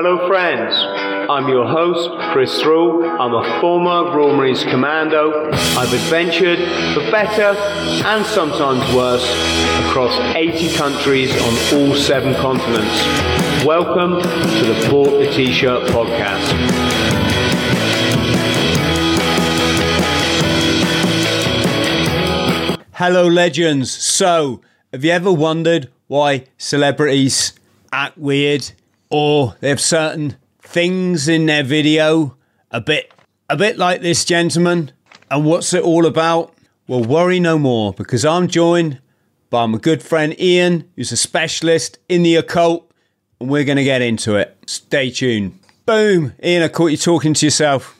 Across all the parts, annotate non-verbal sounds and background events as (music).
Hello, friends. I'm your host, Chris Thrall. I'm a former Royal Marines commando. I've adventured, for better and sometimes worse, across 80 countries on all seven continents. Welcome to the Bought the T-Shirt podcast. Hello, legends. So, have you ever wondered why celebrities act weird Oh, or they have certain things in their video a bit a bit like this gentleman? And what's it all about? Well, worry no more because I'm joined by my good friend Ian, who's a specialist in the occult, and we're going to get into it. Stay tuned. Boom, Ian, I caught you talking to yourself.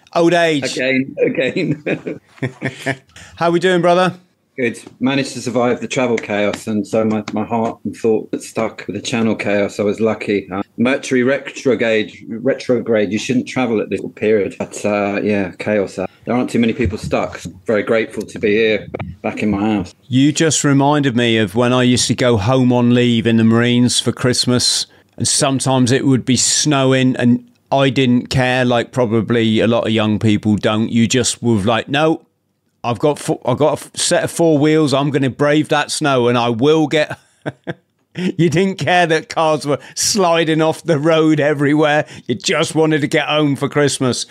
(laughs) Old age. Again, again. (laughs) How we doing, brother? Good. Managed to survive the travel chaos, and so my, my heart and thought stuck with the channel chaos. I was lucky. Uh, Mercury retrograde, retrograde. You shouldn't travel at this period. But uh, yeah, chaos. Uh, there aren't too many people stuck. Very grateful to be here, back in my house. You just reminded me of when I used to go home on leave in the Marines for Christmas, and sometimes it would be snowing, and I didn't care. Like probably a lot of young people don't. You just were like, no, I've got four, I've got a set of four wheels. I'm going to brave that snow, and I will get. (laughs) you didn't care that cars were sliding off the road everywhere. You just wanted to get home for Christmas.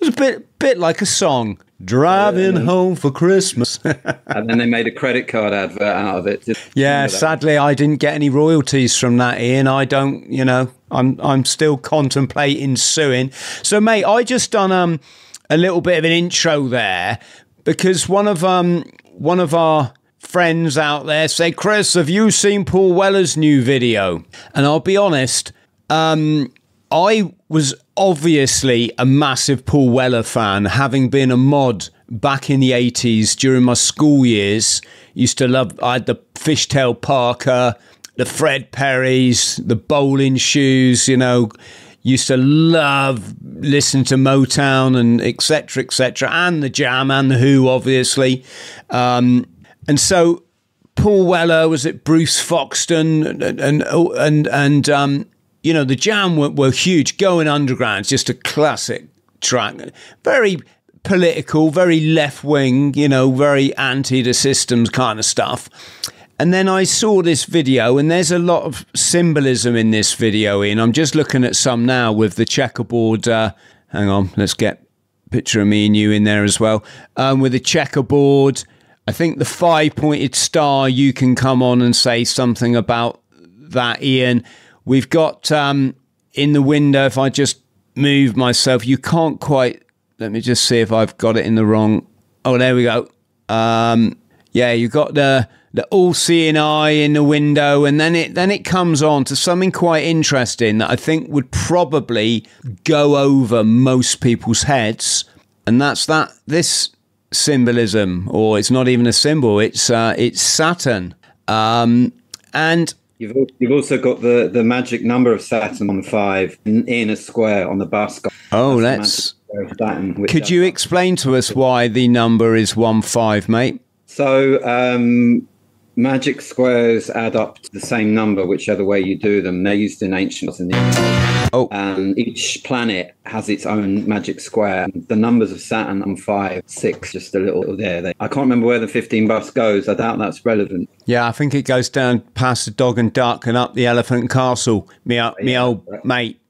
It was a bit bit like a song. Driving Yeah. home for Christmas. (laughs) And then they made a credit card advert out of it. Yeah, sadly I didn't get any royalties from that, Ian. I don't, you know, I'm I'm still contemplating suing. So mate, I just done um a little bit of an intro there because one of um one of our friends out there say, Chris, have you seen Paul Weller's new video? And I'll be honest, um I was obviously a massive Paul Weller fan, having been a mod back in the 80s during my school years. Used to love, I had the Fishtail Parka, the Fred Perrys, the bowling shoes, you know. Used to love listening to Motown and etc. etc. and the Jam and the Who, obviously. Um, and so Paul Weller was it Bruce Foxton and and and, and um, you know the Jam were, were huge. Going Underground, just a classic track. Very political, very left wing. You know, very anti the systems kind of stuff. And then I saw this video, and there's a lot of symbolism in this video. In I'm just looking at some now with the checkerboard. Uh, hang on, let's get picture of me and you in there as well. Um, with the checkerboard, I think the five pointed star, you can come on and say something about that, Ian. We've got um, in the window, if I just move myself, you can't quite. Let me just see if I've got it in the wrong. Oh, there we go. Um, yeah, you've got the the all seeing eye in the window, and then it then it comes on to something quite interesting that I think would probably go over most people's heads, and that's that this symbolism, or it's not even a symbol. It's uh, it's Saturn, um, and You've, you've also got the, the magic number of Saturn on five in, in a square on the bus. oh, That's let's. magic square of Saturn, Could you explain to us why the number is one five, mate? So, um, magic squares add up to the same number, whichever way you do them. They're used in ancient Oh. and each planet has its own magic square. The numbers of Saturn on five, six, just a little there. They, I can't remember where the 15 bus goes. I doubt that's relevant. Yeah, I think it goes down past the dog and duck and up the elephant castle. Me, o- me Yeah, old right. mate,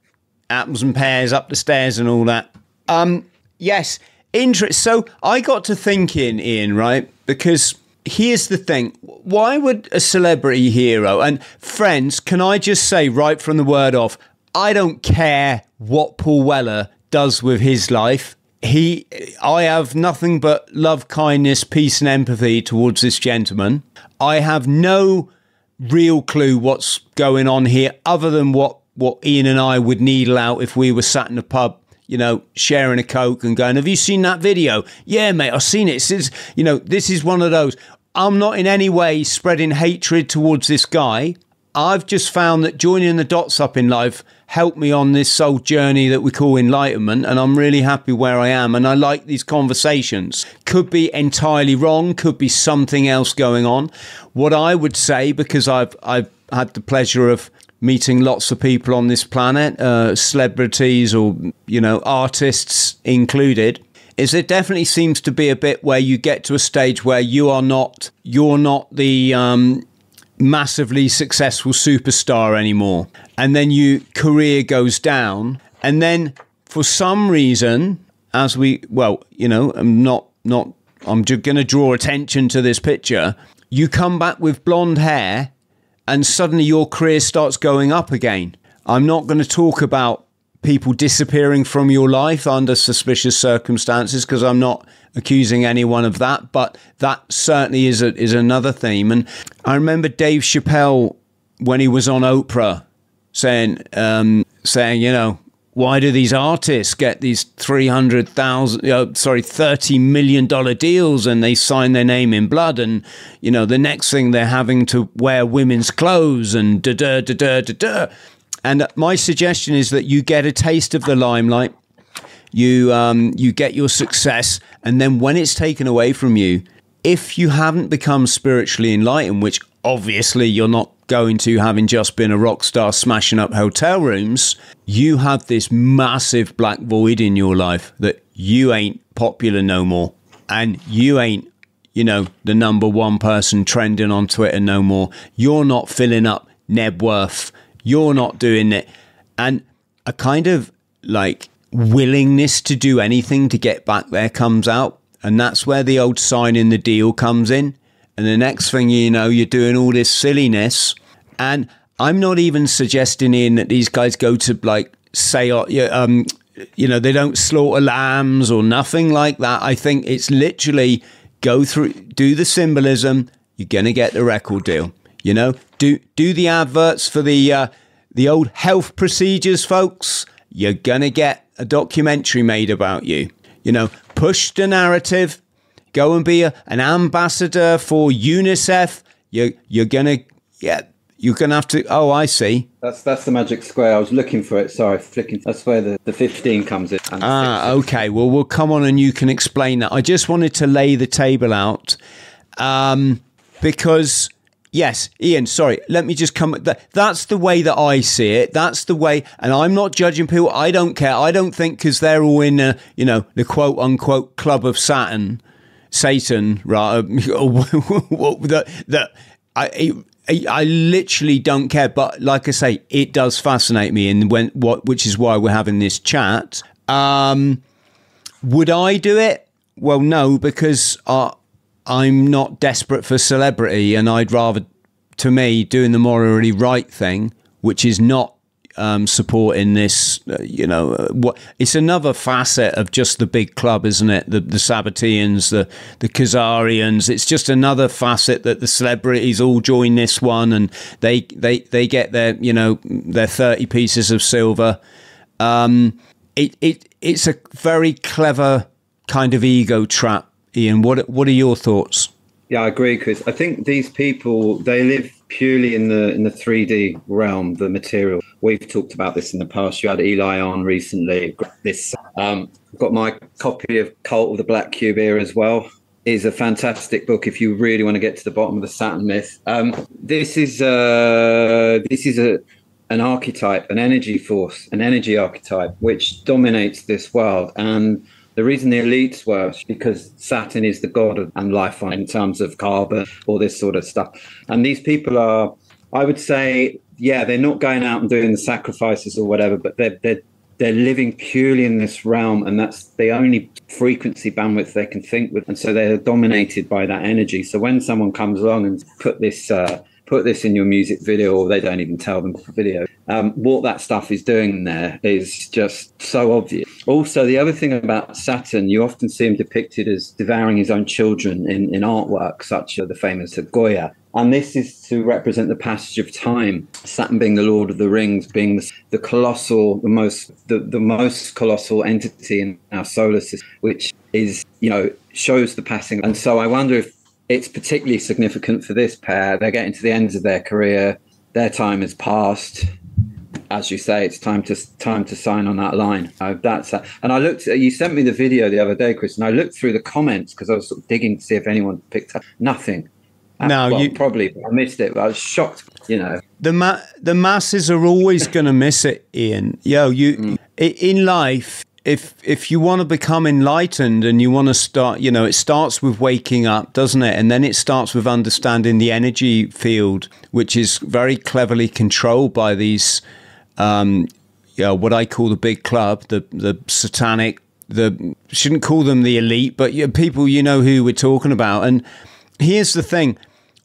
apples and pears up the stairs and all that. Um, yes, interest. So I got to thinking, Ian, right? Because here's the thing: why would a celebrity hero and friends? Can I just say right from the word off? I don't care what Paul Weller does with his life. He, I have nothing but love, kindness, peace, and empathy towards this gentleman. I have no real clue what's going on here other than what what Ian and I would needle out if we were sat in a pub you know, sharing a Coke and going, Have you seen that video? Yeah, mate, I've seen it. Since, you know, this is one of those. I'm not in any way spreading hatred towards this guy. I've just found that joining the dots up in life helped me on this soul journey that we call enlightenment, and I'm really happy where I am. And I like these conversations. Could be entirely wrong, could be something else going on. What I would say, because I've I've had the pleasure of meeting lots of people on this planet, uh, celebrities or you know artists included, is it definitely seems to be a bit where you get to a stage where you are not you're not the um, massively successful superstar anymore, and then your career goes down, and then for some reason, as we well, you know, I'm not not I'm just going to draw attention to this picture. You come back with blonde hair and suddenly your career starts going up again. I'm not going to talk about people disappearing from your life under suspicious circumstances because I'm not accusing anyone of that, but that certainly is a, is another theme. And I remember Dave Chappelle when he was on Oprah saying um, saying you know why do these artists get these 300,000 uh, sorry 30 million dollar deals and they sign their name in blood and you know the next thing they're having to wear women's clothes and da da da da da da and my suggestion is that you get a taste of the limelight you um, you get your success and then when it's taken away from you if you haven't become spiritually enlightened which obviously you're not going to having just been a rock star smashing up hotel rooms, you have this massive black void in your life that you ain't popular no more. And you ain't, you know, the number one person trending on Twitter no more. You're not filling up Knebworth. You're not doing it. And a kind of like willingness to do anything to get back there comes out. And that's where the old sign in the deal comes in. And the next thing you know, you're doing all this silliness. And I'm not even suggesting in that these guys go to like say, uh, um, you know, they don't slaughter lambs or nothing like that. I think it's literally go through, do the symbolism. You're gonna get the record deal. You know, do do the adverts for the uh, the old health procedures, folks. You're gonna get a documentary made about you. You know, push the narrative Go and be a, an ambassador for UNICEF. You're, you're going to, yeah, you're to have to. Oh, I see. That's that's the magic square. I was looking for it. Sorry, flicking. That's where the, the 15 comes in. Ah, okay. Well, we'll come on and you can explain that. I just wanted to lay the table out um, because. Yes, Ian, sorry. Let me just come. That's the way that I see it. That's the way, and I'm not judging people. I don't care. I don't think because they're all in, a, you know, the quote unquote club of Saturn Satan, right? (laughs) that that I. I literally don't care, but like I say, it does fascinate me, and when what, which is why we're having this chat. Um, would I do it? Well, no, because uh, I'm not desperate for celebrity, and I'd rather, to me, doing the morally right thing, which is not um, supporting this. Uh, you know, uh, what it's another facet of just the big club, isn't it? The the Sabbateans, the the Khazarians. It's just another facet that the celebrities all join this one, and they they they get their you know their thirty pieces of silver. Um, it it it's a very clever kind of ego trap, Ian. What what are your thoughts? Yeah, I agree, Chris. I think these people they live purely in the in the 3D realm, the material. We've talked about this in the past. You had Eli on recently. This um, got my copy of Cult of the Black Cube here as well. Is a fantastic book if you really want to get to the bottom of the Saturn myth. Um, this is uh, this is a an archetype, an energy force, an energy archetype which dominates this world and the reason the elites were because Saturn is the god of, and life in terms of carbon, all this sort of stuff. And these people are, I would say, yeah, they're not going out and doing the sacrifices or whatever, but they're they're they're living purely in this realm, and that's the only frequency bandwidth they can think with, and so they're dominated by that energy. So when someone comes along and put this uh, put this in your music video, or they don't even tell them for video. Um, what that stuff is doing there is just so obvious. Also, the other thing about Saturn, you often see him depicted as devouring his own children in, in artwork, such as the famous Goya. And this is to represent the passage of time. Saturn being the Lord of the Rings, being the, the colossal, the most, the, the most colossal entity in our solar system, which is, you know, shows the passing. And so I wonder if it's particularly significant for this pair. They're getting to the ends of their career. Their time has passed. As you say, it's time to time to sign on that line. Uh, that's uh, and I looked. You sent me the video the other day, Chris, and I looked through the comments because I was sort of digging to see if anyone picked up. Nothing. No, well, you probably. I missed it. But I was shocked. You know, the ma- the masses are always going to miss it, Ian. Yo, you mm. in life. If if you want to become enlightened and you want to start, you know, it starts with waking up, doesn't it? And then it starts with understanding the energy field, which is very cleverly controlled by these, um, you know, what I call the big club, the the satanic, the shouldn't call them the elite, but you know, people you know who we're talking about. And here's the thing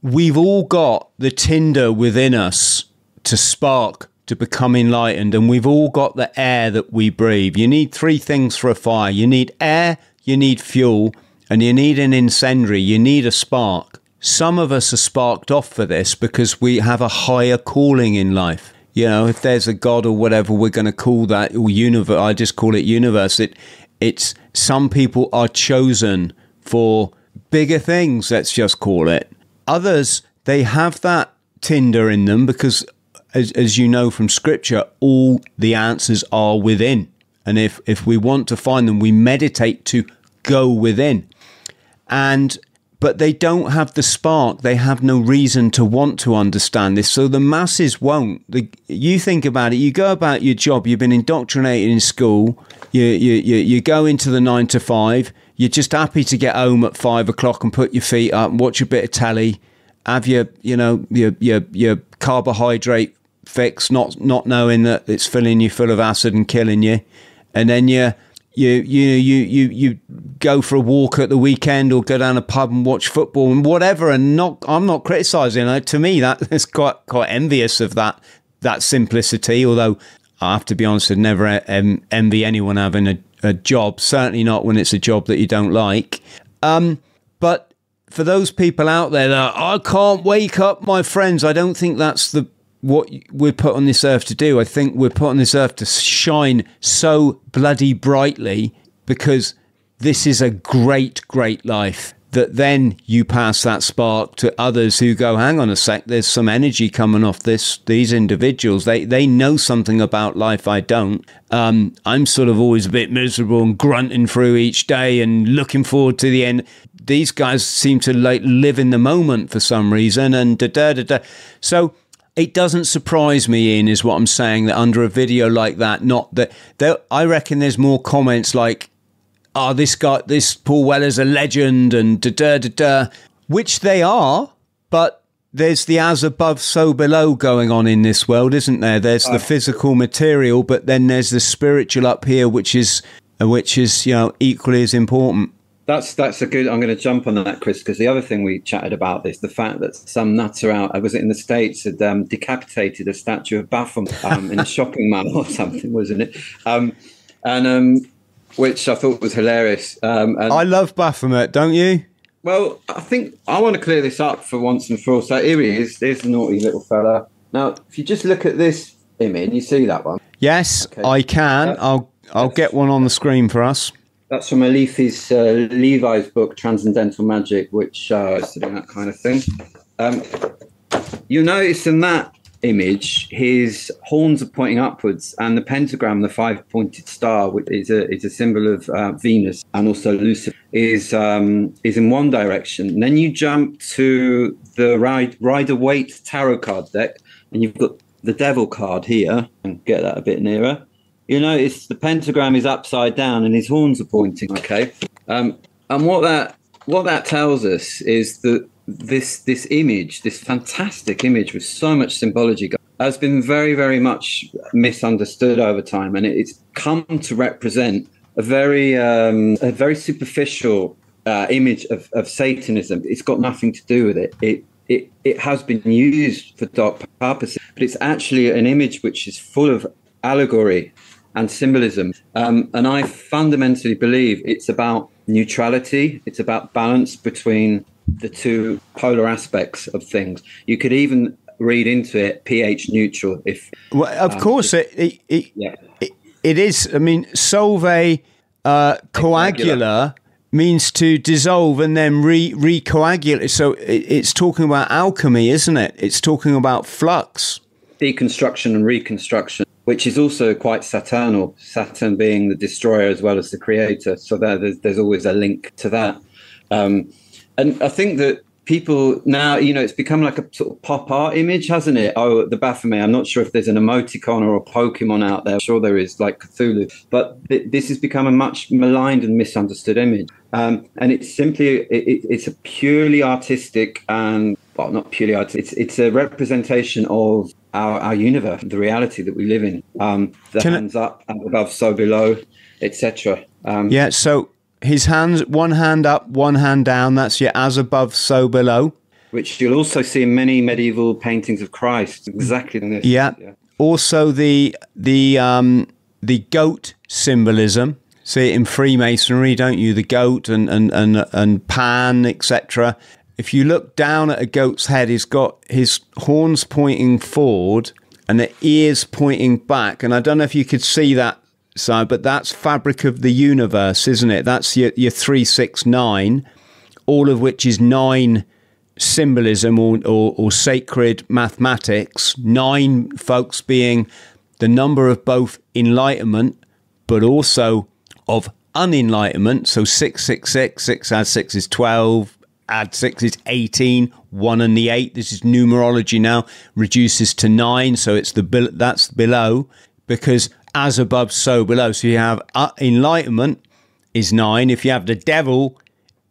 we've all got the tinder within us to spark to become enlightened and we've all got the air that we breathe. You need three things for a fire. You need air you need fuel and you need an incendiary. You need a spark. Some of us are sparked off for this because we have a higher calling in life. You know if there's a god or whatever we're going to call that or universe i just call it universe it it's some people are chosen for bigger things let's just call it. Others, they have that tinder in them because, as, as you know from scripture, all the answers are within. And if, if we want to find them, we meditate to go within. And but they don't have the spark. They have no reason to want to understand this. So the masses won't. The, you think about it. You go about your job. You've been indoctrinated in school. You, you, you, you go into the nine to five. You're just happy to get home at five o'clock and put your feet up and watch a bit of telly, have your, you know, your your your carbohydrate fix, not not knowing that it's filling you full of acid and killing you, and then you you you you you you go for a walk at the weekend or go down a pub and watch football and whatever. And not, I'm not criticizing. to me, that (laughs) is quite quite envious of that that simplicity. Although I have to be honest, I'd never envy anyone having a a job, certainly not when it's a job that you don't like. Um, but for those people out there that I can't wake up my friends, I don't think that's the what we're put on this earth to do. I think we're put on this earth to shine so bloody brightly because this is a great, great life that then you pass that spark to others who go, hang on a sec, there's some energy coming off this these individuals. They they know something about life I don't. Um, I'm sort of always a bit miserable and grunting through each day and looking forward to the end. These guys seem to like live in the moment for some reason and da da da da. So it doesn't surprise me, Ian is what I'm saying, that under a video like that, not that there, I reckon there's more comments like oh, this guy, this Paul Weller's a legend and da da da da, which they are, but there's the as above, so below going on in this world, isn't there? There's the physical material, but then there's the spiritual up here, which is which is you know equally as important. That's that's a good. I'm going to jump on that, Chris, because the other thing we chatted about is the fact that some nutter out. I was it in the states had um, decapitated a statue of Baphomet um, in a shopping mall or something, wasn't it? Um, and um, which I thought was hilarious. Um, and, I love Baphomet, don't you? Well, I think I want to clear this up for once and for all. So here he is. There's the naughty little fella. Now, if you just look at this image, you see that one. Yes, okay. I can. Uh, I'll I'll get one on the screen for us. That's from Eliphas uh, Levi's book, Transcendental Magic, which uh, is doing that kind of thing. Um, you notice in that image, his horns are pointing upwards, and the pentagram, the five-pointed star, which is a is a symbol of uh, Venus and also Lucifer, is um, is in one direction. And then you jump to the Rider Waite tarot card deck, and you've got the Devil card here, and get that a bit nearer. You notice the pentagram is upside down, and his horns are pointing. Okay, um, and what that what that tells us is that this this image, this fantastic image with so much symbology, has been very very much misunderstood over time, and it's come to represent a very um, a very superficial uh, image of, of Satanism. It's got nothing to do with it. It it it has been used for dark purposes, but it's actually an image which is full of allegory and symbolism. Um, and I fundamentally believe it's about neutrality. It's about balance between the two polar aspects of things. You could even read into it pH neutral if. Well, of um, course, it it, it, Yeah. it it is. I mean, solve uh, coagula means to dissolve and then re recoagulate. So it, it's talking about alchemy, isn't it? It's talking about flux. deconstruction and reconstruction, which is also quite Saturnal, Saturn being the destroyer as well as the creator. So there, there's, there's always a link to that. Um, and I think that people now, you know, it's become like a sort of pop art image, hasn't it? Oh, the Baphomet. I'm not sure if there's an emoticon or a Pokemon out there. I'm sure there is, like Cthulhu. But th- this has become a much maligned and misunderstood image. Um, and it's simply, it, it, it's a purely artistic and, well, not purely artistic, it's, it's a representation of our, our universe, the reality that we live in. Um, the Can I- hands up and above, so below, etc. Um, Yeah. So his hands, one hand up, one hand down. That's your as above, so below. which you'll also see in many medieval paintings of Christ. Exactly this. Yeah. Also the the um the goat symbolism. See it in Freemasonry, don't you? The goat and and and, and Pan, etc. If you look down at a goat's head, he's got his horns pointing forward and the ears pointing back. And I don't know if you could see that side, but that's fabric of the universe, isn't it? That's your your three six nine, all of which is nine symbolism or, or, or sacred mathematics, nine folks being the number of both enlightenment but also of unenlightenment. So 666, 6 add 6 is 12, add 6 is 18, 1 and the 8, this is numerology now, reduces to 9. So it's the bel- that's below because as above, so below. So you have uh, enlightenment is 9. If you have the devil,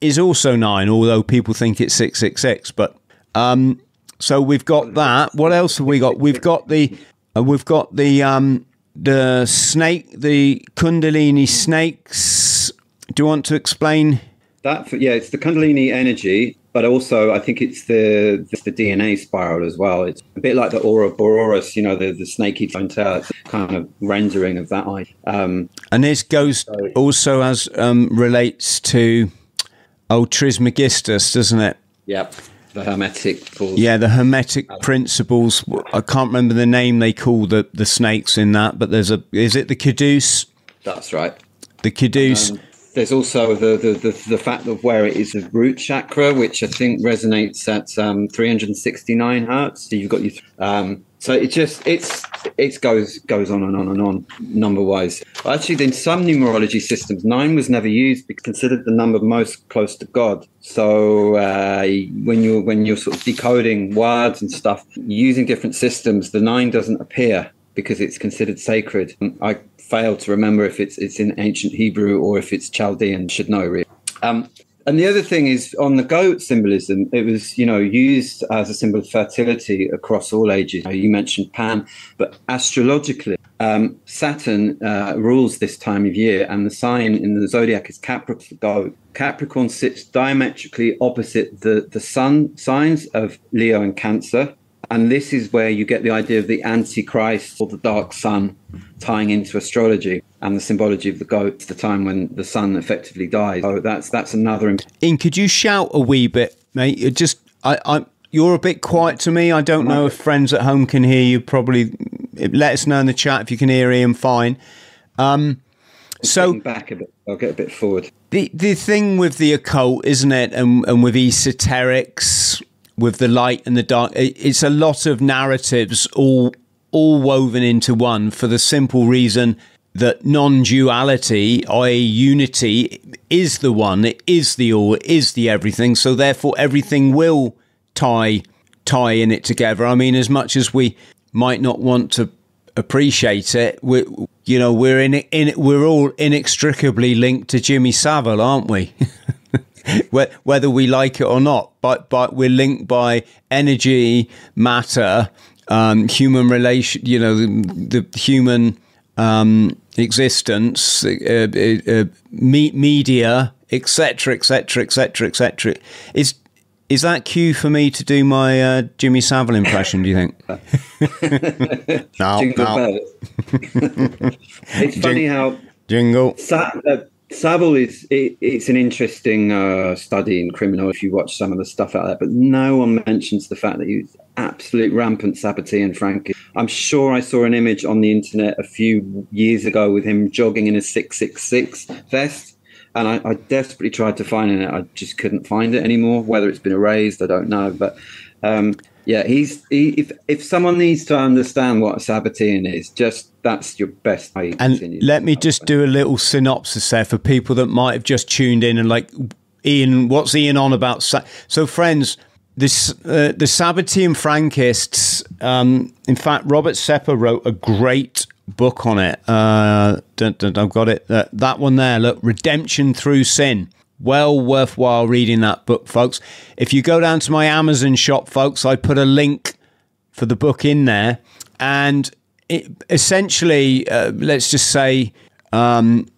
is also nine, although people think it's six six six. But um, so we've got that. What else have we got? We've got the uh, we've got the um, the snake, the Kundalini snakes. Do you want to explain? That yeah, it's the Kundalini energy, but also I think it's the it's the DNA spiral as well. It's a bit like the aura Ouroboros, you know, the the snaky tail. It's kind of rendering of that eye. Um, And this goes also as um, relates to Trismegistus, doesn't it? yep, the Hermetic. Yeah, the Hermetic principles. I can't remember the name they call the the snakes in that, but there's a is it the caduce? that's right. The caduce. Um, there's also the, the, the, the fact of where it is the root chakra, which I think resonates at um, 369 hertz. So you've got your, um, so it just it's it goes goes on and on and on number wise. Actually, in some numerology systems, nine was never used because considered the number most close to God. So uh, when you're when you're sort of decoding words and stuff using different systems, the nine doesn't appear because it's considered sacred. I fail to remember if it's it's in ancient Hebrew or if it's Chaldean. Should know really. Um, and the other thing is on the goat symbolism, it was you know used as a symbol of fertility across all ages. You mentioned Pan, but astrologically, um, Saturn uh, rules this time of year, and the sign in the zodiac is Capricorn. Capricorn sits diametrically opposite the the sun signs of Leo and Cancer. And this is where you get the idea of the Antichrist or the dark sun tying into astrology and the symbology of the goat, the time when the sun effectively dies. So that's that's another. imp- Ian, could you shout a wee bit, mate? It just, I, I, you're a bit quiet to me. I don't know if friends at home can hear you. Probably, let us know in the chat if you can hear Ian. Fine. Um, so back a bit. I'll get a bit forward. the the thing with the occult, isn't it, and and with esoterics, with the light and the dark, it's a lot of narratives all all woven into one for the simple reason that non-duality, i.e., unity, is the one. It is the all. It is the everything. So therefore, everything will tie tie in it together. I mean, as much as we might not want to appreciate it, we you know we're in in we're all inextricably linked to Jimmy Savile, aren't we? (laughs) (laughs) Whe- Whether we like it or not, but but we're linked by energy, matter, um, human relation. You know, the, the human um, existence, uh, uh, uh, media, etc., etc., etc., etc. Is is that cue for me to do my uh, Jimmy Savile impression? Do you think? (laughs) no, Jingle no. (laughs) it's funny how Jingle. Sat- uh, Savile is it, it's an interesting uh, study in criminal if you watch some of the stuff out there, but no one mentions the fact that he's absolute rampant Sabbatean Frankie. I'm sure I saw an image on the internet a few years ago with him jogging in a 666 vest. And I, I desperately tried to find it. I just couldn't find it anymore. Whether it's been erased, I don't know. But um, yeah, he's he, if if someone needs to understand what a Sabbatean is, just that's your best way. And let me just do a little synopsis there for people that might have just tuned in and like Ian, what's Ian on about? So, friends, this uh, the Sabbatean Frankists. Um, in fact, Robert Sepehr wrote a great book on it. Uh, dun, dun, I've got it. Uh, that one there. Look, Redemption Through Sin. Well worthwhile reading that book, folks. If you go down to my Amazon shop, folks, I put a link for the book in there, and it, essentially, uh, let's just say, um,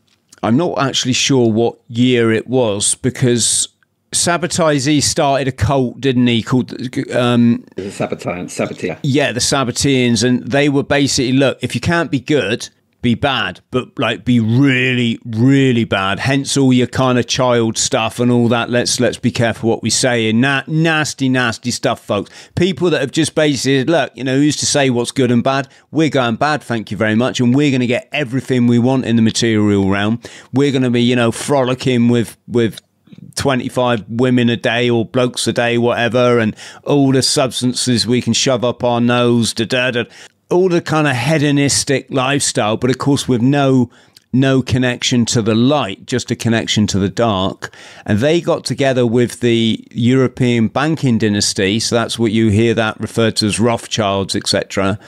I'm not actually sure what year it was because Sabbatai started a cult, didn't he? Called um, the Sabbatai, Sabbatia. Yeah, the Sabbateans, and they were basically look. If you can't be good, be bad, but like be really, really bad. Hence all your kind of child stuff and all that. Let's let's be careful what we say. in na- nasty, nasty stuff, folks. People that have just basically look, you know, who's to say what's good and bad? We're going bad, thank you very much, and we're going to get everything we want in the material realm. We're going to be, you know, frolicking with with 25 women a day or blokes a day, whatever, and all the substances we can shove up our nose, da da da all the kind of hedonistic lifestyle, but of course with no no connection to the light, just a connection to the dark. And they got together with the European banking dynasty, so that's what you hear that referred to as Rothschilds, etc.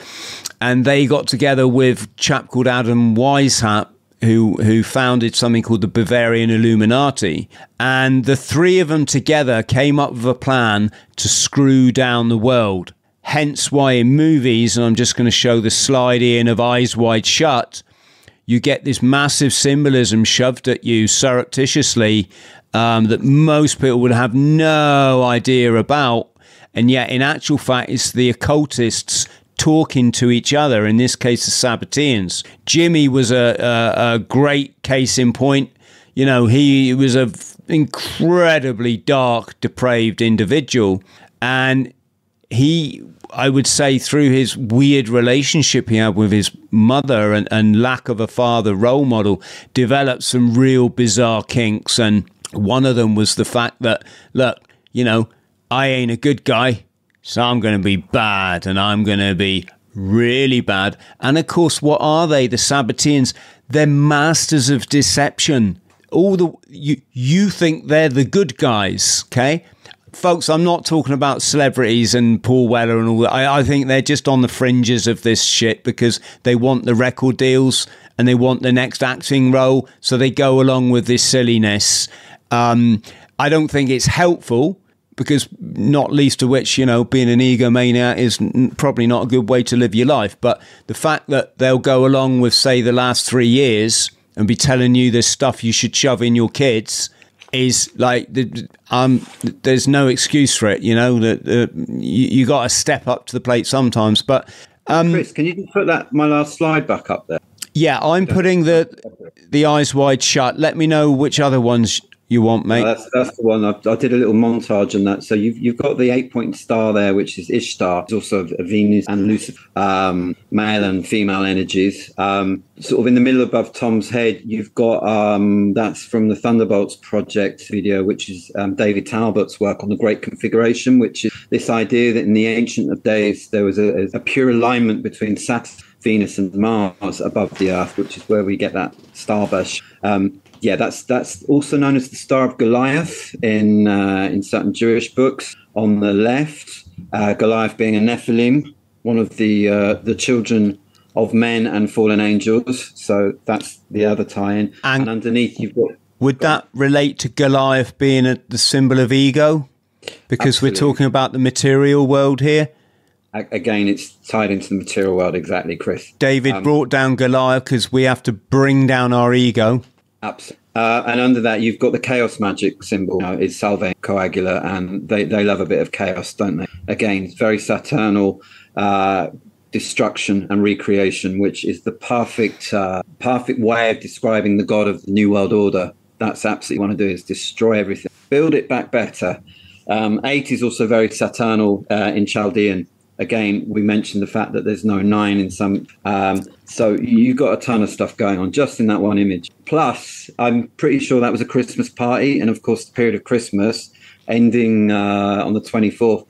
And they got together with chap called Adam Weishaupt, who who founded something called the Bavarian Illuminati, and the three of them together came up with a plan to screw down the world. Hence why in movies, and I'm just going to show the slide in of Eyes Wide Shut, you get this massive symbolism shoved at you surreptitiously um, that most people would have no idea about. And yet, in actual fact, it's the occultists talking to each other, in this case, the Sabbateans. Jimmy was a, a, a great case in point. You know, he was an incredibly dark, depraved individual. And he I would say through his weird relationship he had with his mother and, and lack of a father role model, developed some real bizarre kinks. And one of them was the fact that, look, you know, I ain't a good guy, so I'm going to be bad and I'm going to be really bad. And of course, what are they? The Sabbateans, they're masters of deception. All the you you think they're the good guys, okay? Folks, I'm not talking about celebrities and Paul Weller and all that. I, I, think they're just on the fringes of this shit because they want the record deals and they want the next acting role. So they go along with this silliness. Um, I don't think it's helpful because, not least of which, you know, being an egomaniac is probably not a good way to live your life. But the fact that they'll go along with, say, the last three years and be telling you this stuff you should shove in your kids is like um, there's no excuse for it. You know that uh, you, you got to step up to the plate sometimes. But um, Chris, can you just put that my last slide back up there? Yeah, I'm putting the the eyes wide shut. Let me know which other ones you want, mate? that's that's the one. I, I, did a little montage on that. So you've you've got the eight point star there, which is Ishtar. It's also Venus and Lucifer, um, male and female energies. Um, sort of in the middle above Tom's head, you've got um, that's from the Thunderbolts project video, which is um, David Talbot's work on the Great Configuration, which is this idea that in the ancient of days there was a, a pure alignment between Saturn. Venus and Mars above the Earth, which is where we get that starburst. Um, yeah, that's that's also known as the Star of Goliath in uh, in certain Jewish books. On the left, uh, Goliath being a Nephilim, one of the uh, the children of men and fallen angels. So that's the other tie-in. And, and underneath, you've got. Would that relate to Goliath being a, the symbol of ego? Because Absolutely. we're talking about the material world here. Again, it's tied into the material world, exactly, Chris. David um, brought down Goliath because we have to bring down our ego. Absolutely. Uh, and under that, you've got the chaos magic symbol. You know, is Solvay and they, they love a bit of chaos, don't they? Again, very Saturnal, uh, destruction and recreation, which is the perfect uh, perfect way of describing the God of the New World Order. That's absolutely what I want to do is destroy everything, build it back better. Um, eight is also very Saturnal uh, in Chaldean. Again, we mentioned the fact that there's no nine in some. Um, so you've got a ton of stuff going on just in that one image. Plus, I'm pretty sure that was a Christmas party, and of course, the period of Christmas ending uh, on the 24th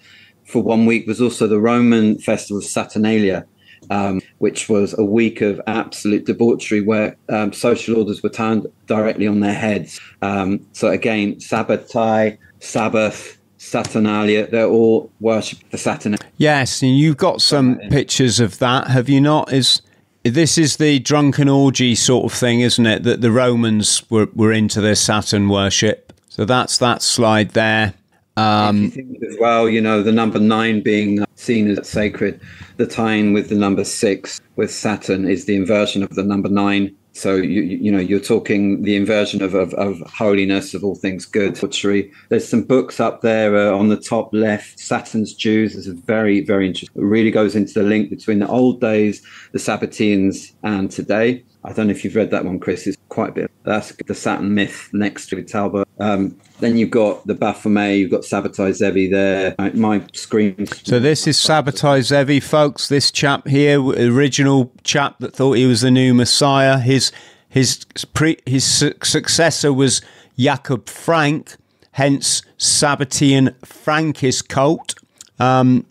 for one week was also the Roman festival of Saturnalia, um, which was a week of absolute debauchery where um, social orders were turned directly on their heads. Um, so again, Sabbatai, Sabbath, Saturnalia, they're all worship the Saturn. Yes, and you've got some pictures of that, have you not? Is this is the drunken orgy sort of thing, isn't it? That the Romans were, were into their Saturn worship. So that's that slide there. Um, as well, you know, the number nine being seen as sacred, the tying with the number six with Saturn is the inversion of the number nine. So you you know you're talking the inversion of of, of holiness of all things good. There's some books up there uh, on the top left. Saturn's Jews is a very very interesting. It really goes into the link between the old days, the Sabbateans, and today. I don't know if you've read that one, Chris. It's quite a bit. That's the Saturn myth next to Talbot. Um, then you've got the Baphomet, you've got Sabbatai Zevi there. My screen. So this is Sabbatai Zevi, folks. This chap here, original chap that thought he was the new Messiah. His his pre, his successor was Jakob Frank, hence Sabbatean Frankist cult. Um,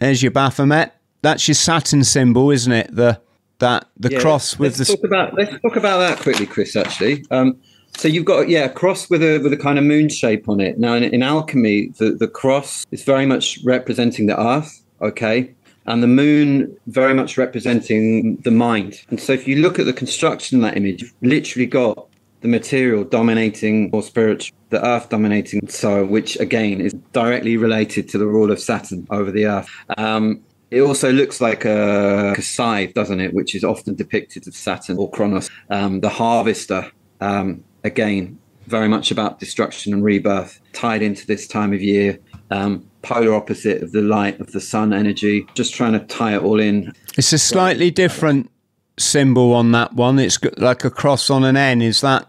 there's your Baphomet. That's your Saturn symbol, isn't it? The that the yeah, cross with let's the. Talk about, let's talk about that quickly, Chris. Actually, um, so you've got yeah a cross with a with a kind of moon shape on it. Now in, in alchemy, the the cross is very much representing the earth. Okay, and the moon very much representing the mind. And so if you look at the construction of that image, you've literally got the material dominating or spiritual, the earth dominating so which again is directly related to the rule of Saturn over the earth. Um, it also looks like a, a, scythe, doesn't it? Which is often depicted of Saturn or Kronos, um, the harvester. Um, again, very much about destruction and rebirth, tied into this time of year. Um, polar opposite of the light of the sun energy. Just trying to tie it all in. It's a slightly different symbol on that one. It's like a cross on an N. Is that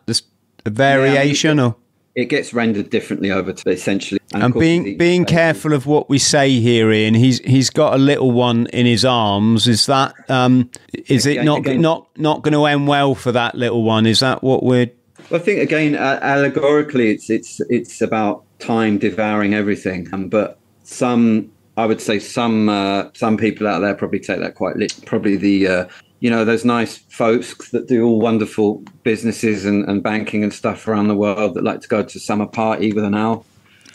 a variation yeah, or? It gets rendered differently over to essentially. And, and being the, being careful of what we say here, Ian. He's he's got a little one in his arms. Is that um, is again, it not again, not not going to end well for that little one? Is that what we're? Well, I think again, uh, allegorically, it's it's it's about time devouring everything, um, but some I would say some uh, some people out there probably take that quite lit. Probably the uh, you know, those nice folks that do all wonderful businesses and, and banking and stuff around the world that like to go to summer party with an owl.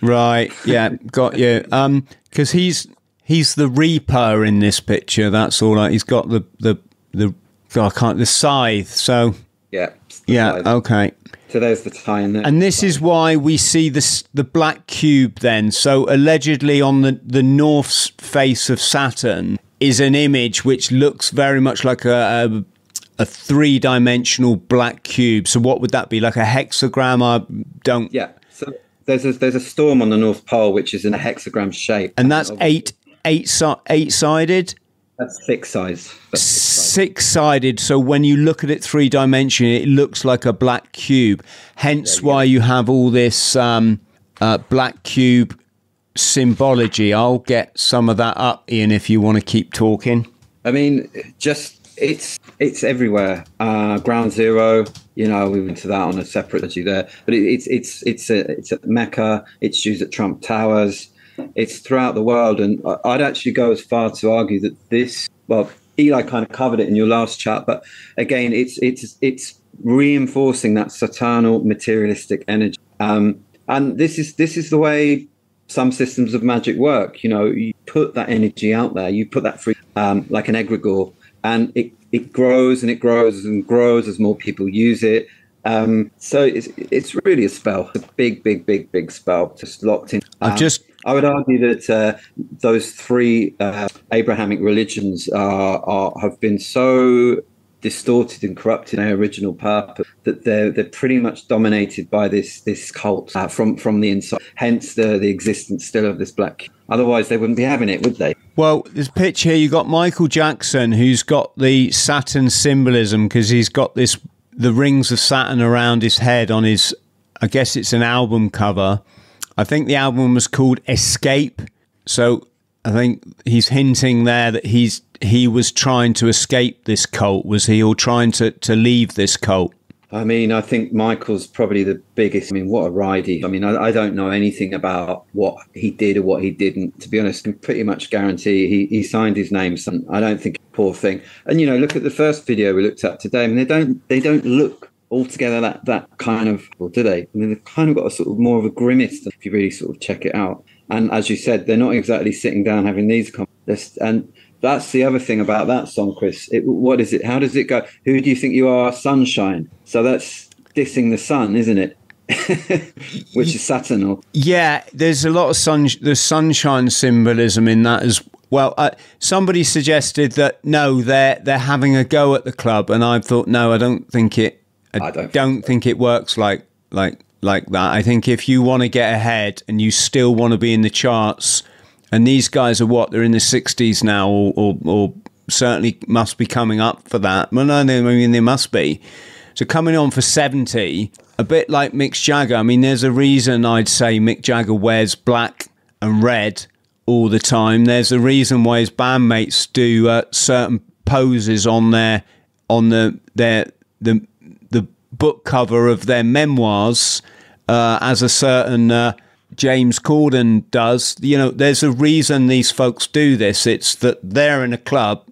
Right. Yeah. (laughs) got you. Um, because he's he's the reaper in this picture. That's all. Right. He's got the the the oh, I can't the scythe. So yeah. Yeah. Scythe. Okay. So there's the tie in there. And this is why we see this the black cube then. So allegedly on the the north face of Saturn is an image which looks very much like a, a, a three dimensional black cube. So what would that be? Like a hexagram? I don't. Yeah. So there's a, there's a storm on the North Pole which is in a hexagram shape, and that's eight eight eight sided. That's six sides. Six sided. So when you look at it three dimensional, it looks like a black cube. Hence why you have all this um, uh, black cube symbology. I'll get some of that up, Ian, if you want to keep talking. I mean, just it's it's everywhere. Uh, ground zero, you know, we went to that on a separate issue there, but it, it's it's it's a, it's at Mecca. It's used at Trump Towers. It's throughout the world, and I'd actually go as far to argue that this. Well, Eli kind of covered it in your last chat, but again, it's it's it's reinforcing that saturnal materialistic energy. Um, and this is this is the way some systems of magic work. You know, you put that energy out there, you put that free, um, like an egregore, and it, it grows and it grows and grows as more people use it. Um, so it's it's really a spell, a big, big, big, big spell, just locked in. I've um, just. I would argue that uh, those three uh, Abrahamic religions are, are have been so distorted and corrupted their original purpose that they're they're pretty much dominated by this this cult uh, from from the inside hence the the existence still of this black otherwise they wouldn't be having it would they Well, this picture here, you got Michael Jackson, who's got the Saturn symbolism because he's got this the rings of Saturn around his head on his. I guess it's an album cover. I think the album was called Escape. So I think he's hinting there that he's he was trying to escape this cult. Was he, or trying to to leave this cult? I mean, I think Michael's probably the biggest. I mean, what a ride he! I mean, I, I, don't know anything about what he did or what he didn't. To be honest, I can pretty much guarantee he, he signed his name. So I don't think poor thing. And you know, look at the first video we looked at today. I mean, they don't they don't look altogether that that kind of, or do they? I mean, they've kind of got a sort of more of a grimace if you really sort of check it out. And as you said, they're not exactly sitting down having these conversations. And that's the other thing about that song, Chris. It, what is it? How does it go? Who do you think you are? Sunshine. So that's dissing the sun, isn't it? (laughs) Which is Saturn. Or- yeah, there's a lot of sun. The sunshine symbolism in that as well. Uh, somebody suggested that no, they're they're having a go at the club, and I thought no, I don't think it. I, I don't, don't think it works like like like that. I think if you want to get ahead and you still want to be in the charts and these guys are what? They're in the 60s now, or, or, or certainly must be coming up for that. Well, no, I mean, they must be. So coming on for 70, a bit like Mick Jagger. I mean, there's a reason I'd say Mick Jagger wears black and red all the time. There's a reason why his bandmates do uh, certain poses on their on the their the the book cover of their memoirs uh, as a certain uh, James Corden does. You know, there's a reason these folks do this. It's that they're in a club,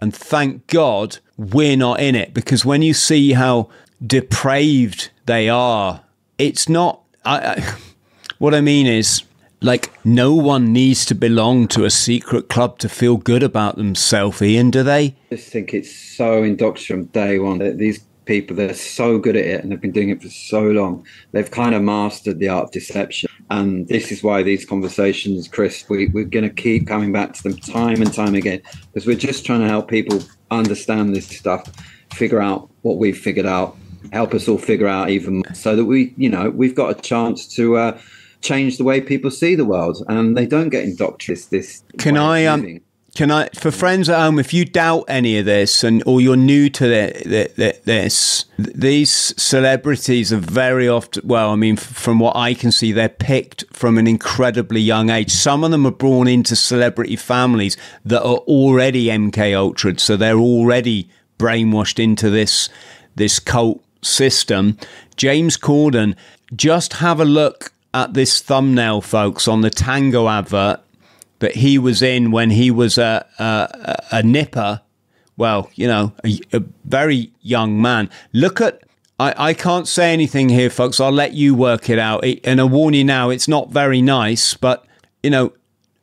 and thank God we're not in it. Because when you see how depraved they are, it's not. I, I, (laughs) what I mean is, like, no one needs to belong to a secret club to feel good about themselves, Ian, do they? I just think it's so indoctrinated from day one. That these people, they're so good at it and they've been doing it for so long. They've kind of mastered the art of deception. And this is why these conversations, Chris, we, we're going to keep coming back to them time and time again because we're just trying to help people understand this stuff, figure out what we've figured out, help us all figure out even more so that we, you know, we've got a chance to uh, change the way people see the world and they don't get indoctrinated. This can I um can I, for friends at home, if you doubt any of this and or you're new to the, the, the, this, these celebrities are very often, well, I mean, from what I can see, they're picked from an incredibly young age. Some of them are born into celebrity families that are already MK Ultra, so they're already brainwashed into this this cult system. James Corden, just have a look at this thumbnail, folks, on the Tango advert that he was in when he was a, a, a nipper. Well, you know, a, a, very young man. Look at. I, I can't say anything here, folks. I'll let you work it out. And a warning now, it's not very nice, but, you know,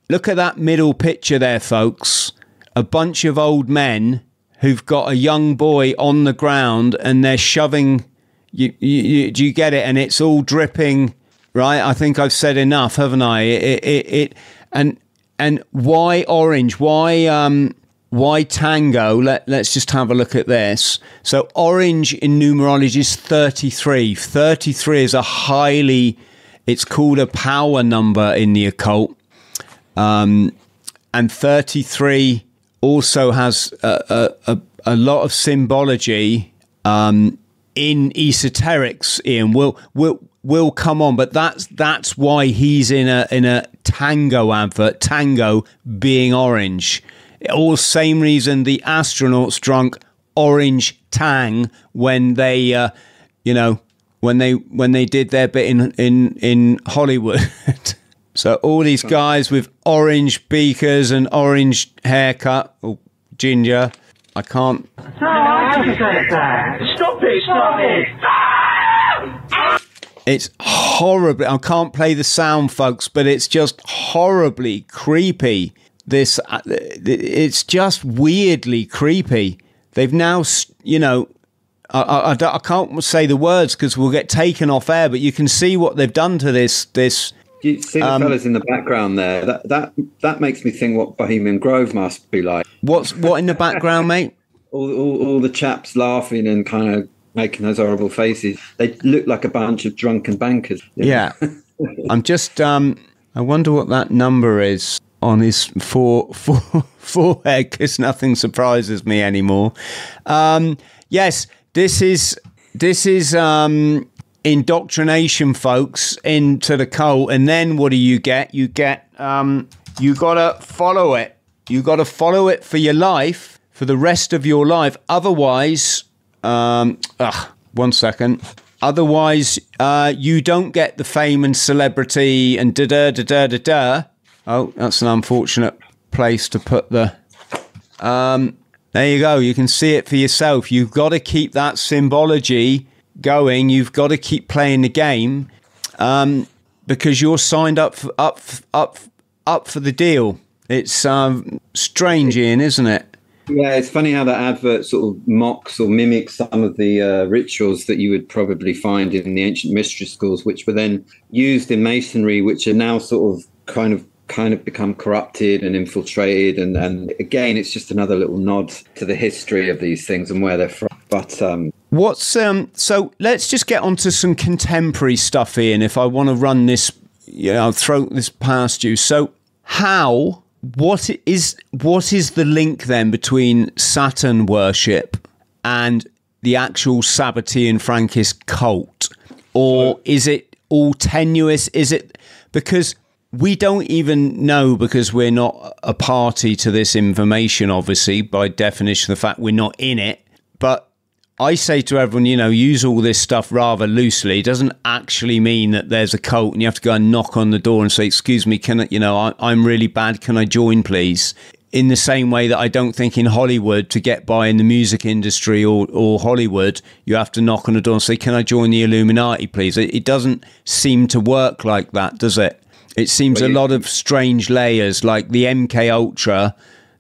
look at that middle picture there, folks. A bunch of old men who've got a young boy on the ground and they're shoving. You, you, do you get it? And it's all dripping, right? I think I've said enough, haven't I? It, it, it and and why orange? Why um why tango? Let, let's just have a look at this. So orange in numerology is 33. 33 is a highly it's called a power number in the occult. Um, and 33 also has a, a, a lot of symbology um, in esoterics, Ian. We'll, we'll, will come on, but that's that's why he's in a in a tango advert. Tango being orange. All same reason the astronauts drunk orange tang when they, uh, you know, when they when they did their bit in in in Hollywood. (laughs) so all these guys with orange beakers and orange haircut or ginger. I can't. No, I just said that. Stop it! Stop it! It's horribly. I can't play the sound, folks, but it's just horribly creepy. This, uh, it's just weirdly creepy. They've now, you know, I, I, I can't say the words because we'll get taken off air, but you can see what they've done to this. This. You see the um, fellas in the background there. That that that makes me think what Bohemian Grove must be like. What's what in the background, mate? (laughs) all, all, all the chaps laughing and kind of making those horrible faces. They look like a bunch of drunken bankers. Yeah. (laughs) I'm just, um, I wonder what that number is on his fore, fore, (laughs) forehead because nothing surprises me anymore. Um, yes, this is this is um, indoctrination, folks, into the cult, and then what do you get? You get um, you gotta follow it. You gotta follow it for your life, for the rest of your life. Otherwise, um, ugh, one second. Otherwise, uh, you don't get the fame and celebrity and da da da da da da. Oh, that's an unfortunate place to put the. Um, there you go. You can see it for yourself. You've got to keep that symbology going. You've got to keep playing the game um, because you're signed up for, up up up for the deal. It's um, strange, Ian, isn't it? Yeah, it's funny how that advert sort of mocks or mimics some of the uh, rituals that you would probably find in the ancient mystery schools, which were then used in masonry, which are now sort of kind of kind of become corrupted and infiltrated. And, and again, it's just another little nod to the history of these things and where they're from. But um, what's um? So let's just get onto some contemporary stuff, Ian. If I want to run this, you know, I'll throw this past you. So how? What is what is the link then between Saturn worship and the actual Sabbatean Frankist cult, or is it all tenuous? Is it because we don't even know because we're not a party to this information, obviously, by definition, the fact we're not in it. But I say to everyone, you know, use all this stuff rather loosely. It doesn't actually mean that there's a cult and you have to go and knock on the door and say, excuse me, can I, you know, I, I'm really bad. Can I join, please? In the same way that I don't think in Hollywood to get by in the music industry or, or Hollywood, you have to knock on the door and say, can I join the Illuminati, please? It, it doesn't seem to work like that, does it? It seems a lot of strange layers, like the MK Ultra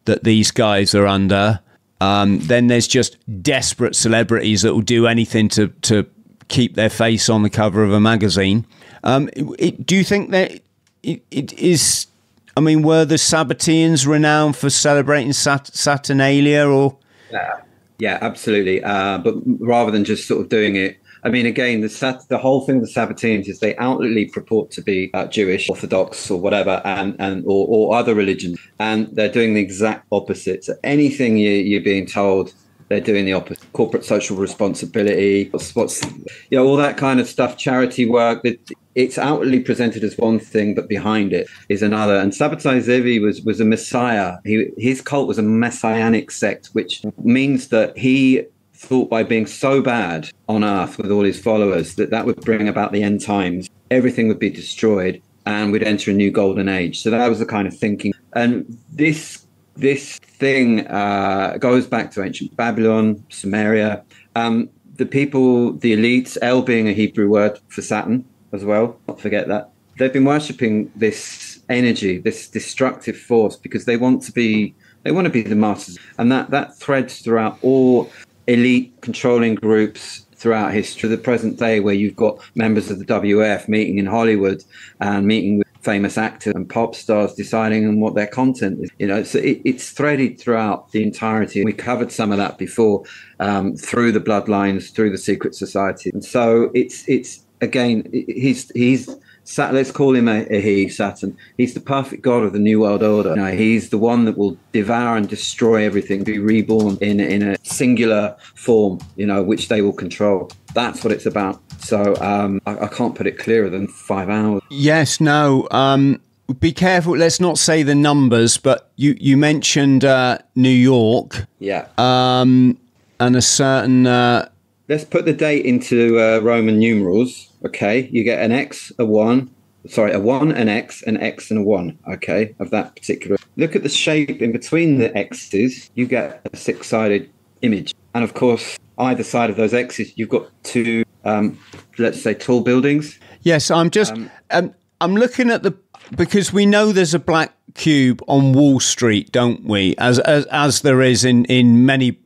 that these guys are under. Um, then there's just desperate celebrities that will do anything to to keep their face on the cover of a magazine. Um, it, do you think that it, it is? I mean, were the Sabbateans renowned for celebrating Sat- Saturnalia, or? Yeah, yeah, absolutely. Uh, but rather than just sort of doing it I mean, again, the Sat- the whole thing with the Sabbateans is they outwardly purport to be uh, Jewish, Orthodox, or whatever, and and or, or, other religions, and they're doing the exact opposite. So anything you, you're being told, they're doing the opposite. Corporate social responsibility, what's, what's you know all that kind of stuff, charity work that it's outwardly presented as one thing, but behind it is another. And Sabbatai Zevi was was a messiah. He, his cult was a messianic sect, which means that he thought by being so bad on earth with all his followers that that would bring about the end times. Everything would be destroyed and we'd enter a new golden age. So that was the kind of thinking. And this this thing uh, goes back to ancient Babylon, Samaria. Um, the people, the elites, El being a Hebrew word for Saturn as well, not forget that. They've been worshipping this energy, this destructive force, because they want to be they want to be the masters, and that that threads throughout all elite controlling groups throughout history, the present day, where you've got members of the WF meeting in Hollywood and meeting with famous actors and pop stars, deciding on what their content is. You know, so it, it's threaded throughout the entirety. We covered some of that before um, through the bloodlines, through the secret society, and so it's it's again he's he's Sat, let's call him a, a, he, Saturn. He's the perfect god of the New World Order. You know, he's the one that will devour and destroy everything, be reborn in, in a singular form, you know, which they will control. That's what it's about. So um, I, I, can't put it clearer than five hours. Yes, no. Um, be careful. Let's not say the numbers, but you, you mentioned uh, New York. Yeah. Um, and a certain. Uh, let's put the date into uh, Roman numerals Okay, you get an X, a one, sorry, a one, an X, an X, and a one. Okay, of that particular. Look at the shape in between the X's. You get a six-sided image, and of course, either side of those X's, you've got two, um, let's say, tall buildings. Yes, I'm just, um, um, I'm looking at the because we know there's a black cube on Wall Street, don't we? As as, as there is in in many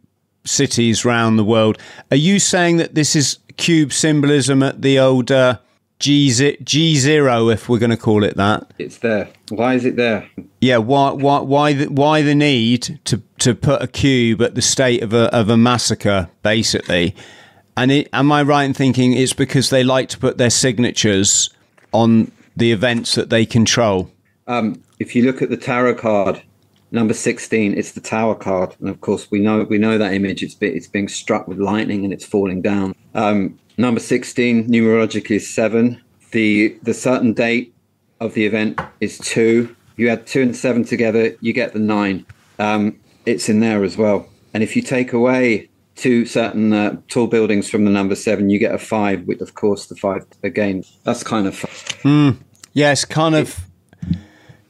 cities around the world. Are you saying that this is cube symbolism at the old uh, G G zero, if we're going to call it that? It's there. Why is it there? Yeah. Why why why the, why the need to to put a cube at the state of a of a massacre, basically? And it, am I right in thinking it's because they like to put their signatures on the events that they control? Um, if you look at the tarot card, number 16, it's the tower card. And of course, we know we know that image. It's, it's being struck with lightning and it's falling down. Um, number 16, numerologically, is seven. The, the certain date of the event is two. You add two and seven together, you get the nine. Um, it's in there as well. And if you take away two certain uh, tall buildings from the number seven, you get a five, with of course the five again. That's kind of Yes, kind of.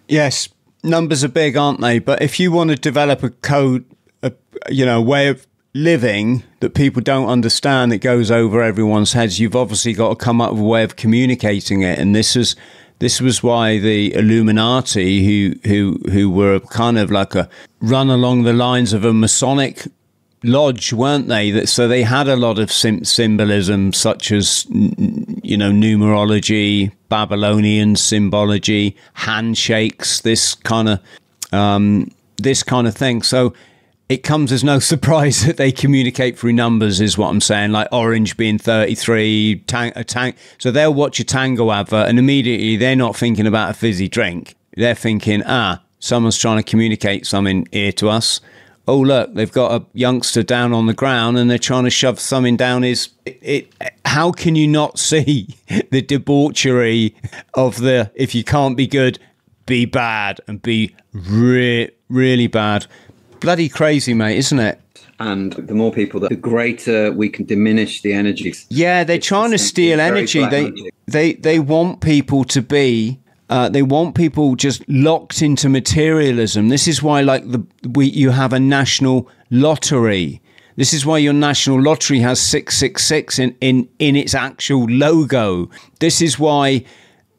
Yes, numbers are big, aren't they? But if you want to develop a code, a you know way of living that people don't understand that goes over everyone's heads, you've obviously got to come up with a way of communicating it. And this is this was why the Illuminati, who who who were kind of like a run along the lines of a Masonic lodge, weren't they? That so they had a lot of symbolism, such as you know numerology, Babylonian symbology, handshakes, this kind of um, this kind of thing. So it comes as no (laughs) surprise that they communicate through numbers, is what I'm saying. Like orange being 33, tang- a tank. So they'll watch a tango advert, and immediately they're not thinking about a fizzy drink. They're thinking, ah, someone's trying to communicate something here to us oh look they've got a youngster down on the ground and they're trying to shove something down his it, it, how can you not (laughs) see the debauchery of the if you can't be good be bad and be re- really bad? Bloody crazy mate isn't it? And the more people that the greater we can diminish the energies yeah they're It's trying to steal energy. they magic. they they want people to be uh, they want people just locked into materialism. This is why, like the we, you have a national lottery. This is why your national lottery has six six six in in in its actual logo. This is why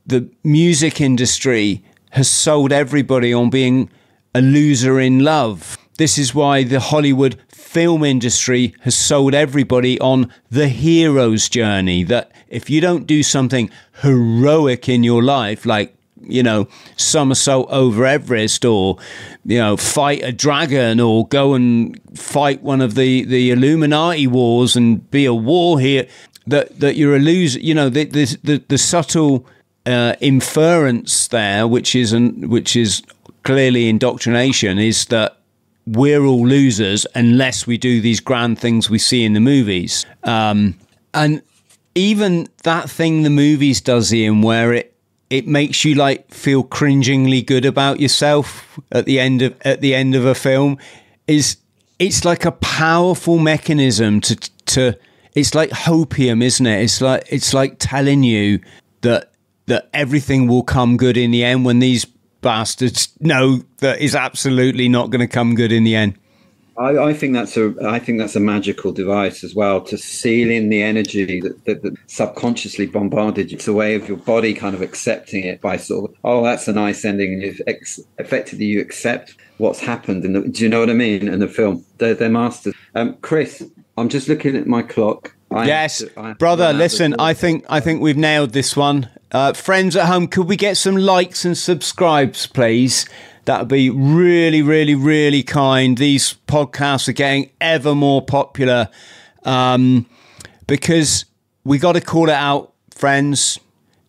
the music industry has sold everybody on being a loser in love. This is why the Hollywood film industry has sold everybody on the hero's journey. That if you don't do something heroic in your life, like you know, somersault over Everest or, you know, fight a dragon or go and fight one of the, the Illuminati wars and be a war here, that, that you're a loser. You know, the, the, the, the subtle uh, inference there, which is, an, which is clearly indoctrination, is that we're all losers unless we do these grand things we see in the movies. Um, and even that thing the movies does, Ian, where it it makes you like feel cringingly good about yourself at the end of at the end of a film is it's like a powerful mechanism to to it's like hopium isn't it? It's like it's like telling you that that everything will come good in the end when these bastards know that is absolutely not going to come good in the end I, I think that's a I think that's a magical device as well to seal in the energy that, that, that subconsciously bombarded you. It's a way of your body kind of accepting it by sort of oh that's a nice ending, and you've ex- effectively you accept what's happened. In the, do you know what I mean? In the film, they're, they're masters. Um, Chris, I'm just looking at my clock. I yes, to- I brother. run out the Listen. I think I think we've nailed this one. Uh, friends at home, could we get some likes and subscribes, please? That would be really, really, really kind. These podcasts are getting ever more popular um, because we got to call it out, friends.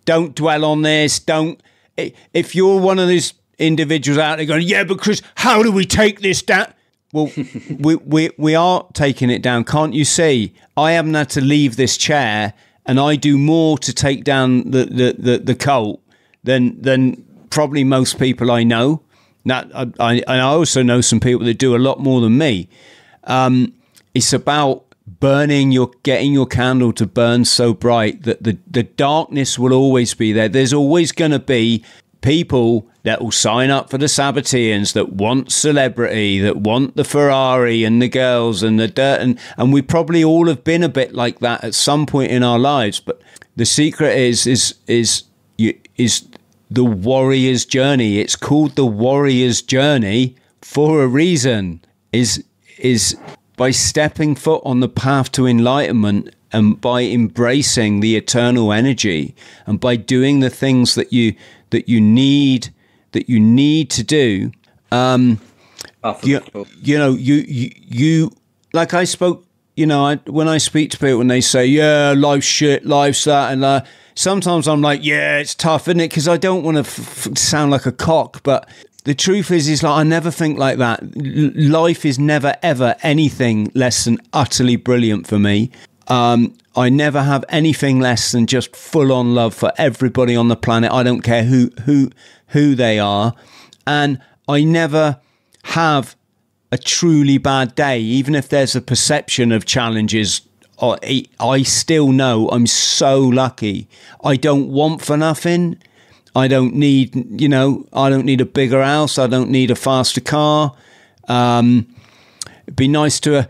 Don't dwell on this. Don't. If you're one of those individuals out there going, yeah, but Chris, how do we take this down? Well, (laughs) we, we we are taking it down. Can't you see? I haven't had to leave this chair, and I do more to take down the the, the, the cult than than probably most people I know. That I, I and I also know some people that do a lot more than me. Um, it's about burning your getting your candle to burn so bright that the the darkness will always be there. There's always going to be people that will sign up for the Sabbateans that want celebrity, that want the Ferrari and the girls and the dirt, and and we probably all have been a bit like that at some point in our lives. But the secret is is is you is the warrior's journey. It's called the warrior's journey for a reason. Is is by stepping foot on the path to enlightenment and by embracing the eternal energy and by doing the things that you that you need that you need to do um you, you know you, you you like i spoke you know, I, when I speak to people and they say, "Yeah, life's shit, life's that," and uh, sometimes I'm like, "Yeah, it's tough, isn't it?" Because I don't want to sound like a cock, but the truth is, is like I never think like that. L- life is never ever anything less than utterly brilliant for me. Um, I never have anything less than just full on love for everybody on the planet. I don't care who who who they are, and I never have a truly bad day, even if there's a perception of challenges. I, still know I'm so lucky. I don't want for nothing. I don't need, you know, I don't need a bigger house. I don't need a faster car. Um, it'd be nice to,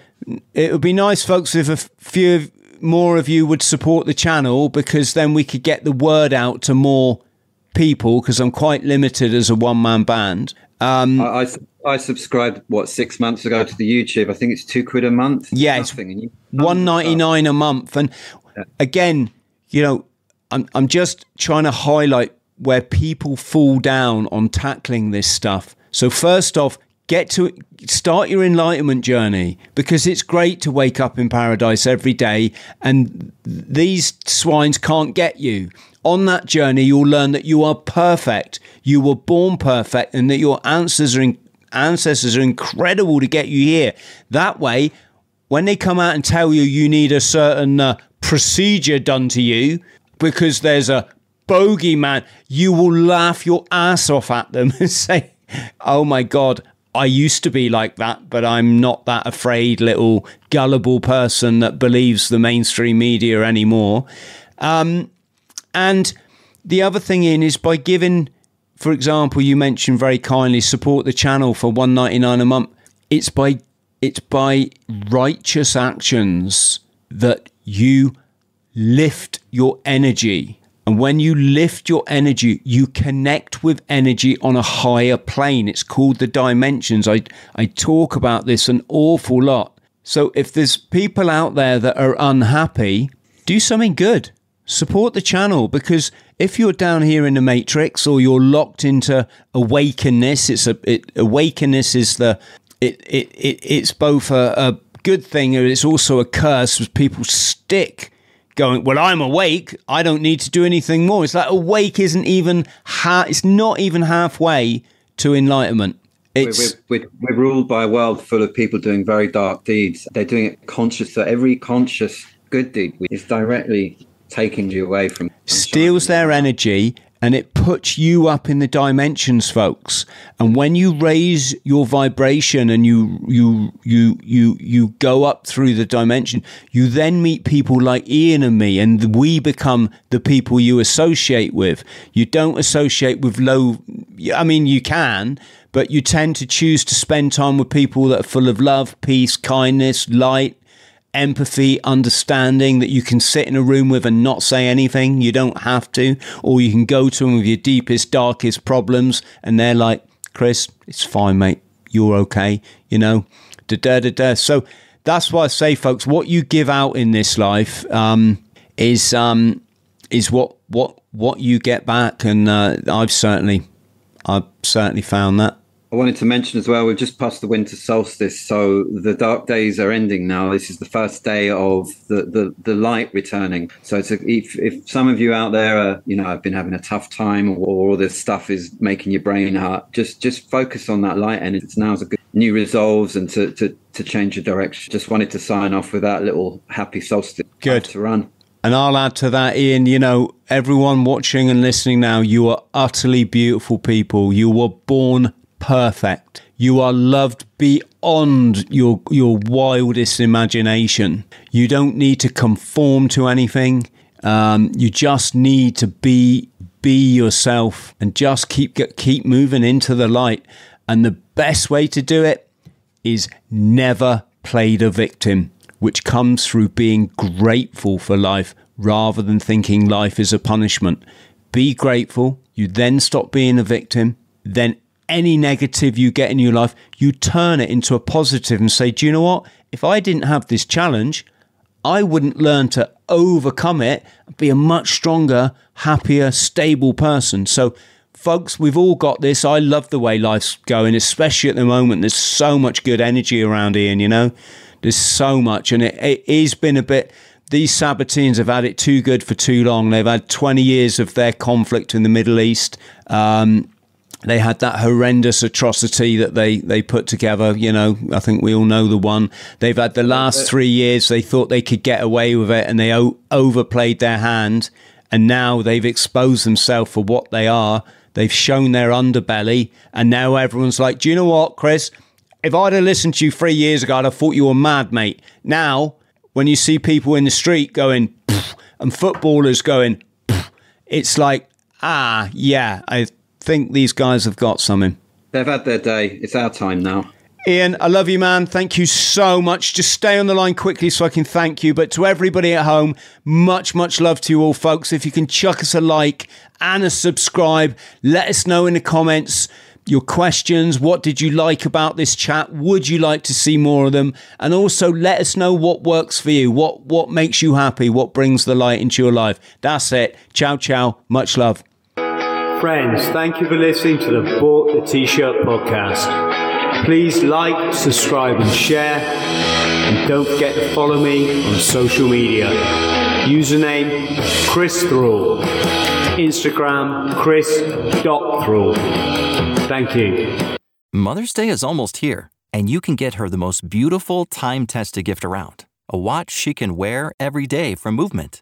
it would be nice, folks, if a few more of you would support the channel because then we could get the word out to more people because I'm quite limited as a one man band. Um, I, I, I subscribed what six months ago to the YouTube. I think it's two quid a month. Yeah, nothing. One ninety nine a month. And again, you know, I'm I'm just trying to highlight where people fall down on tackling this stuff. So first off, get to start your enlightenment journey because it's great to wake up in paradise every day and these swines can't get you. On that journey, you'll learn that you are perfect. You were born perfect and that your answers are in, ancestors are incredible to get you here. That way, when they come out and tell you you need a certain uh, procedure done to you because there's a bogeyman, you will laugh your ass off at them (laughs) and say, Oh my God, I used to be like that, but I'm not that afraid little gullible person that believes the mainstream media anymore. Um, and the other thing in is by giving, for example, you mentioned very kindly support the channel for one ninety nine a month. It's by it's by righteous actions that you lift your energy. And when you lift your energy, you connect with energy on a higher plane. It's called the dimensions. I, I talk about this an awful lot. So if there's people out there that are unhappy, do something good. Support the channel because if you're down here in the matrix or you're locked into awakenness, it's a it, awakenness is the it, it, it it's both a, a good thing and it's also a curse as people stick going, well, I'm awake. I don't need to do anything more. It's like awake isn't even, ha- it's not even halfway to enlightenment. It's, we're, we're, we're, ruled by a world full of people doing very dark deeds. They're doing it conscious. So every conscious good deed is directly taking you away from. Steals their energy and it puts you up in the dimensions folks and when you raise your vibration and you you you you you go up through the dimension you then meet people like Ian and me and we become the people you associate with you don't associate with low I mean you can but you tend to choose to spend time with people that are full of love peace kindness light empathy, understanding that you can sit in a room with and not say anything. You don't have to. Or you can go to them with your deepest, darkest problems and they're like, Chris, it's fine, mate. You're okay. You know, da da da da. So that's why I say, folks, what you give out in this life um, is um, is what what what you get back, and uh, I've certainly I've certainly found that. I wanted to mention as well, we've just passed the winter solstice, so the dark days are ending now. This is the first day of the, the, the light returning. So it's a, if, if some of you out there are, you know, have been having a tough time or, or all this stuff is making your brain hurt, just just focus on that light and it's now's a good new resolves and to, to, to change your direction. Just wanted to sign off with that little happy solstice good. to run. And I'll add to that, Ian, you know, everyone watching and listening now, you are utterly beautiful people. You were born perfect. You are loved beyond your your wildest imagination. You don't need to conform to anything. Um, you just need to be be yourself and just keep keep moving into the light. And the best way to do it is never play the victim, which comes through being grateful for life rather than thinking life is a punishment. Be grateful. You then stop being a victim. Then any negative you get in your life, you turn it into a positive and say, Do you know what? If I didn't have this challenge, I wouldn't learn to overcome it, be a much stronger, happier, stable person. So, folks, we've all got this. I love the way life's going, especially at the moment. There's so much good energy around Ian, you know. There's so much, and it, it has been a bit. These Sabbateans have had it too good for too long. They've had 20 years of their conflict in the Middle East. Um, they had that horrendous atrocity that they, they put together. You know, I think we all know the one. They've had the last three years, they thought they could get away with it and they o- overplayed their hand. And now they've exposed themselves for what they are. They've shown their underbelly. And now everyone's like, do you know what, Chris? If I'd have listened to you three years ago, I'd have thought you were mad, mate. Now, when you see people in the street going, and footballers going, it's like, ah, yeah, I think these guys have got something. They've had their day. It's our time now. Ian, I love you, man. Thank you so much. Just stay on the line quickly so I can thank you. But to everybody at home, much, much love to you all, folks. If you can chuck us a like and a subscribe, let us know in the comments your questions. What did you like about this chat? Would you like to see more of them? And also let us know what works for you. What what makes you happy? What brings the light into your life? That's it. Ciao, ciao. Much love. Friends, thank you for listening to the Bought the T-Shirt podcast. Please like, subscribe and share. And don't forget to follow me on social media. Username Chris Thrall. Instagram Chris.Thrall. Thank you. Mother's Day is almost here, and you can get her the most beautiful time tested gift around a watch she can wear every day from Movement.